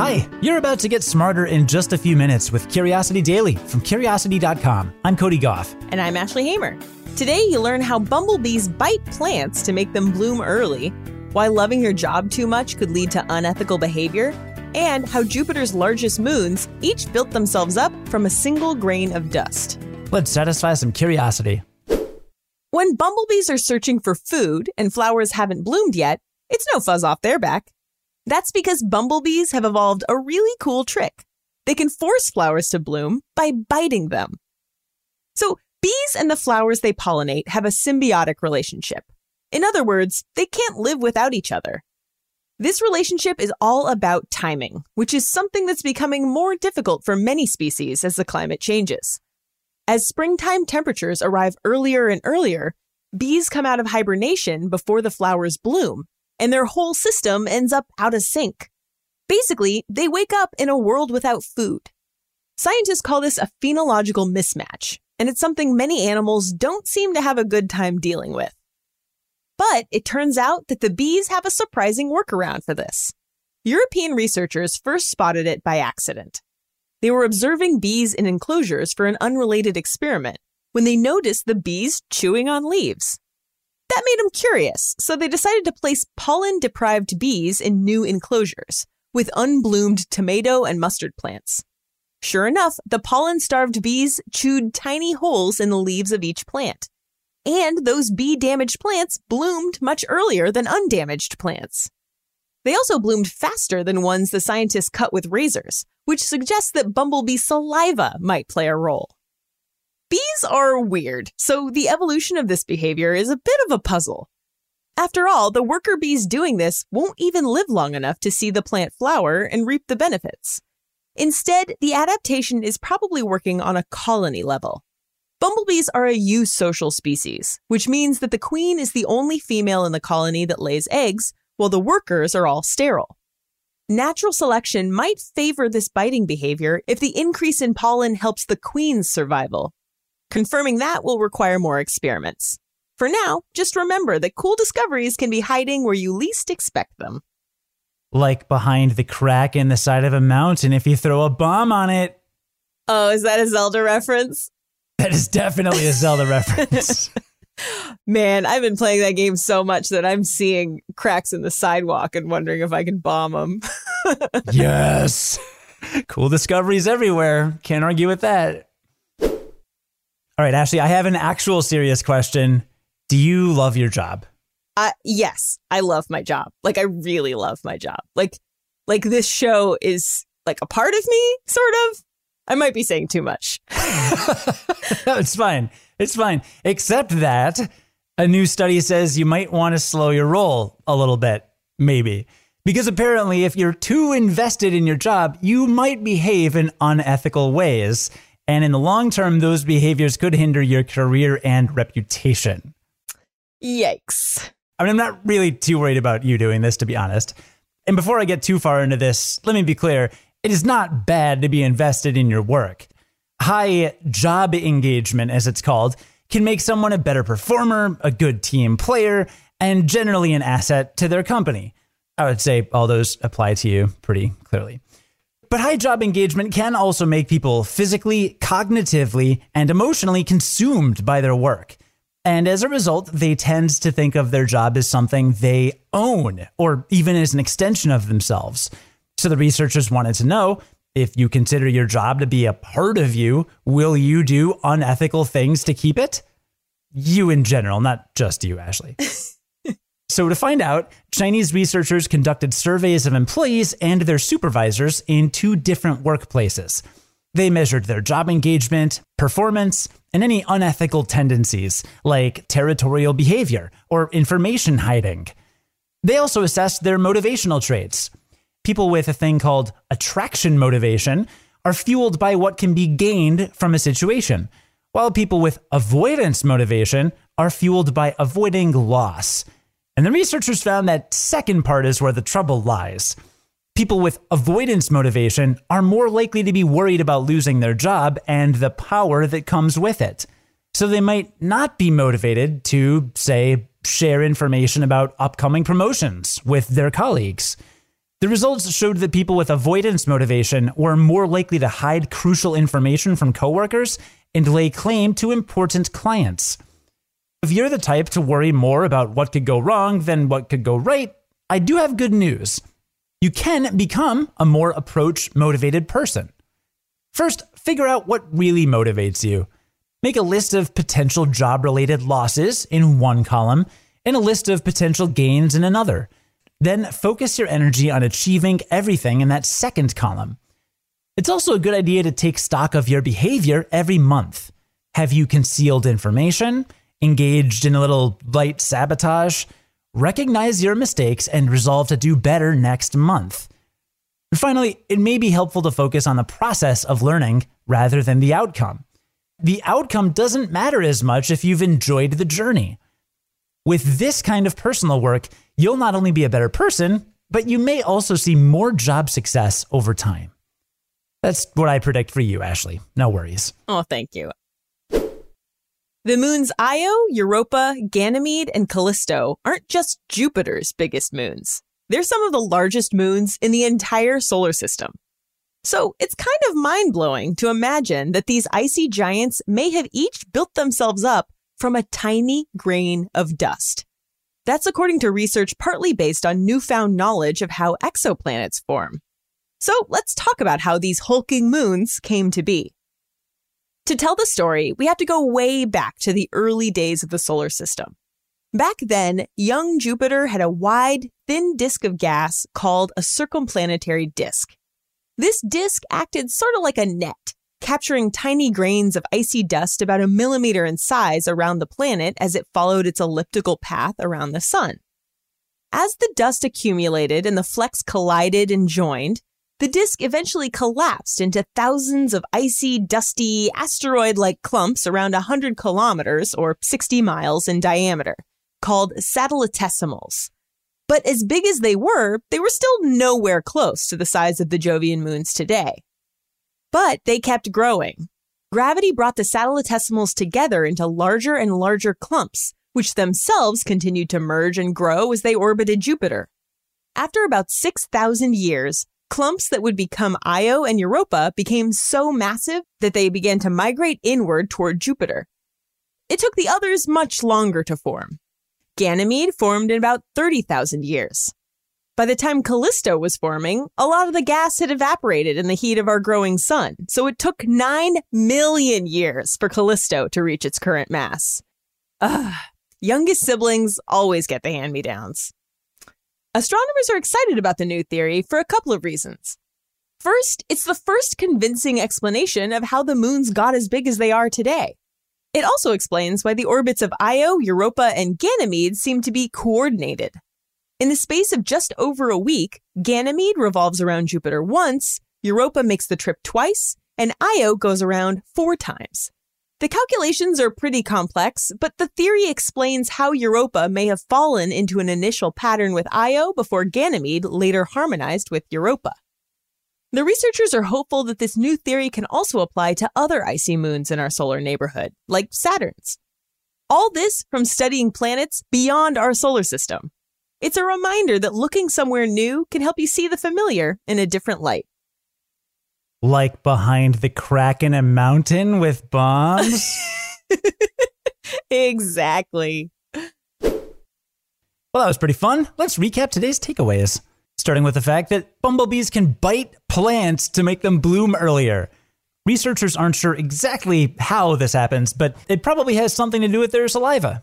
Hi, you're about to get smarter in just a few minutes with Curiosity Daily from Curiosity.com. I'm Cody Goff. And I'm Ashley Hamer. Today, you learn how bumblebees bite plants to make them bloom early, why loving your job too much could lead to unethical behavior, and how Jupiter's largest moons each built themselves up from a single grain of dust. Let's satisfy some curiosity. When bumblebees are searching for food and flowers haven't bloomed yet, it's no fuzz off their back. That's because bumblebees have evolved a really cool trick. They can force flowers to bloom by biting them. So, bees and the flowers they pollinate have a symbiotic relationship. In other words, they can't live without each other. This relationship is all about timing, which is something that's becoming more difficult for many species as the climate changes. As springtime temperatures arrive earlier and earlier, bees come out of hibernation before the flowers bloom, and their whole system ends up out of sync. Basically, they wake up in a world without food. Scientists call this a phenological mismatch, and it's something many animals don't seem to have a good time dealing with. But it turns out that the bees have a surprising workaround for this. European researchers first spotted it by accident. They were observing bees in enclosures for an unrelated experiment when they noticed the bees chewing on leaves. That made them curious, so they decided to place pollen deprived bees in new enclosures with unbloomed tomato and mustard plants. Sure enough, the pollen starved bees chewed tiny holes in the leaves of each plant. And those bee damaged plants bloomed much earlier than undamaged plants. They also bloomed faster than ones the scientists cut with razors, which suggests that bumblebee saliva might play a role. Bees are weird, so the evolution of this behavior is a bit of a puzzle. After all, the worker bees doing this won't even live long enough to see the plant flower and reap the benefits. Instead, the adaptation is probably working on a colony level. Bumblebees are a eusocial species, which means that the queen is the only female in the colony that lays eggs, while the workers are all sterile. Natural selection might favor this biting behavior if the increase in pollen helps the queen's survival, Confirming that will require more experiments. For now, just remember that cool discoveries can be hiding where you least expect them. Like behind the crack in the side of a mountain if you throw a bomb on it. Oh, is that a Zelda reference? That is definitely a Zelda reference. Man, I've been playing that game so much that I'm seeing cracks in the sidewalk and wondering if I can bomb them. yes. Cool discoveries everywhere. Can't argue with that. All right, Ashley, I have an actual serious question. Do you love your job? Uh, yes, I love my job. Like I really love my job. Like like this show is like a part of me, sort of. I might be saying too much. no, it's fine. It's fine. Except that a new study says you might want to slow your roll a little bit, maybe. Because apparently, if you're too invested in your job, you might behave in unethical ways. And in the long term, those behaviors could hinder your career and reputation. Yikes. I mean, I'm not really too worried about you doing this, to be honest. And before I get too far into this, let me be clear it is not bad to be invested in your work. High job engagement, as it's called, can make someone a better performer, a good team player, and generally an asset to their company. I would say all those apply to you pretty clearly. But high job engagement can also make people physically, cognitively, and emotionally consumed by their work. And as a result, they tend to think of their job as something they own or even as an extension of themselves. So the researchers wanted to know if you consider your job to be a part of you, will you do unethical things to keep it? You in general, not just you, Ashley. So, to find out, Chinese researchers conducted surveys of employees and their supervisors in two different workplaces. They measured their job engagement, performance, and any unethical tendencies like territorial behavior or information hiding. They also assessed their motivational traits. People with a thing called attraction motivation are fueled by what can be gained from a situation, while people with avoidance motivation are fueled by avoiding loss. And the researchers found that second part is where the trouble lies. People with avoidance motivation are more likely to be worried about losing their job and the power that comes with it. So they might not be motivated to, say, share information about upcoming promotions with their colleagues. The results showed that people with avoidance motivation were more likely to hide crucial information from coworkers and lay claim to important clients. If you're the type to worry more about what could go wrong than what could go right, I do have good news. You can become a more approach motivated person. First, figure out what really motivates you. Make a list of potential job related losses in one column and a list of potential gains in another. Then focus your energy on achieving everything in that second column. It's also a good idea to take stock of your behavior every month. Have you concealed information? Engaged in a little light sabotage? Recognize your mistakes and resolve to do better next month. And finally, it may be helpful to focus on the process of learning rather than the outcome. The outcome doesn't matter as much if you've enjoyed the journey. With this kind of personal work, you'll not only be a better person, but you may also see more job success over time. That's what I predict for you, Ashley. No worries. Oh, thank you. The moons Io, Europa, Ganymede, and Callisto aren't just Jupiter's biggest moons. They're some of the largest moons in the entire solar system. So it's kind of mind blowing to imagine that these icy giants may have each built themselves up from a tiny grain of dust. That's according to research partly based on newfound knowledge of how exoplanets form. So let's talk about how these hulking moons came to be. To tell the story, we have to go way back to the early days of the solar system. Back then, young Jupiter had a wide, thin disk of gas called a circumplanetary disk. This disk acted sort of like a net, capturing tiny grains of icy dust about a millimeter in size around the planet as it followed its elliptical path around the sun. As the dust accumulated and the flecks collided and joined, the disk eventually collapsed into thousands of icy, dusty, asteroid like clumps around 100 kilometers or 60 miles in diameter, called satellitesimals. But as big as they were, they were still nowhere close to the size of the Jovian moons today. But they kept growing. Gravity brought the satellitesimals together into larger and larger clumps, which themselves continued to merge and grow as they orbited Jupiter. After about 6,000 years, clumps that would become Io and Europa became so massive that they began to migrate inward toward Jupiter. It took the others much longer to form. Ganymede formed in about 30,000 years. By the time Callisto was forming, a lot of the gas had evaporated in the heat of our growing sun, so it took 9 million years for Callisto to reach its current mass. Ugh, youngest siblings always get the hand me downs. Astronomers are excited about the new theory for a couple of reasons. First, it's the first convincing explanation of how the moons got as big as they are today. It also explains why the orbits of Io, Europa, and Ganymede seem to be coordinated. In the space of just over a week, Ganymede revolves around Jupiter once, Europa makes the trip twice, and Io goes around four times. The calculations are pretty complex, but the theory explains how Europa may have fallen into an initial pattern with Io before Ganymede later harmonized with Europa. The researchers are hopeful that this new theory can also apply to other icy moons in our solar neighborhood, like Saturn's. All this from studying planets beyond our solar system. It's a reminder that looking somewhere new can help you see the familiar in a different light like behind the crack in a mountain with bombs. exactly. Well, that was pretty fun. Let's recap today's takeaways. Starting with the fact that bumblebees can bite plants to make them bloom earlier. Researchers aren't sure exactly how this happens, but it probably has something to do with their saliva.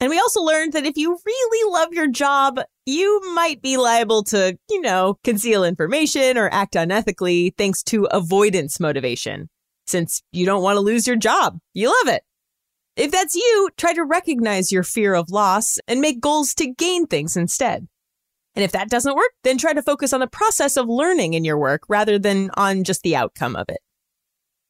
And we also learned that if you really love your job, you might be liable to, you know, conceal information or act unethically thanks to avoidance motivation, since you don't want to lose your job. You love it. If that's you, try to recognize your fear of loss and make goals to gain things instead. And if that doesn't work, then try to focus on the process of learning in your work rather than on just the outcome of it.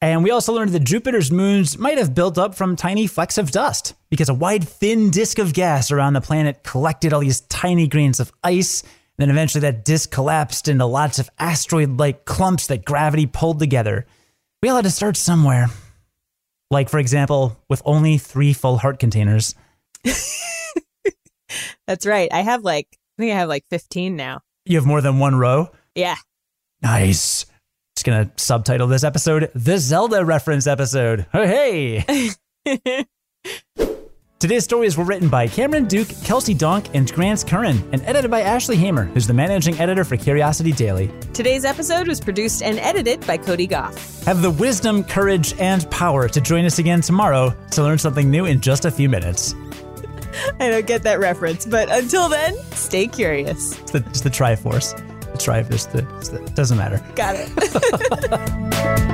And we also learned that Jupiter's moons might have built up from tiny flecks of dust because a wide, thin disk of gas around the planet collected all these tiny grains of ice. And then eventually that disk collapsed into lots of asteroid like clumps that gravity pulled together. We all had to start somewhere. Like, for example, with only three full heart containers. That's right. I have like, I think I have like 15 now. You have more than one row? Yeah. Nice. Just gonna subtitle this episode the Zelda reference episode. Hey, hey. Today's stories were written by Cameron Duke, Kelsey Donk, and Grant Curran, and edited by Ashley Hamer, who's the managing editor for Curiosity Daily. Today's episode was produced and edited by Cody Goff. Have the wisdom, courage, and power to join us again tomorrow to learn something new in just a few minutes. I don't get that reference, but until then, stay curious. It's the, it's the Triforce. The Triforce, the, it's the, doesn't matter. Got it.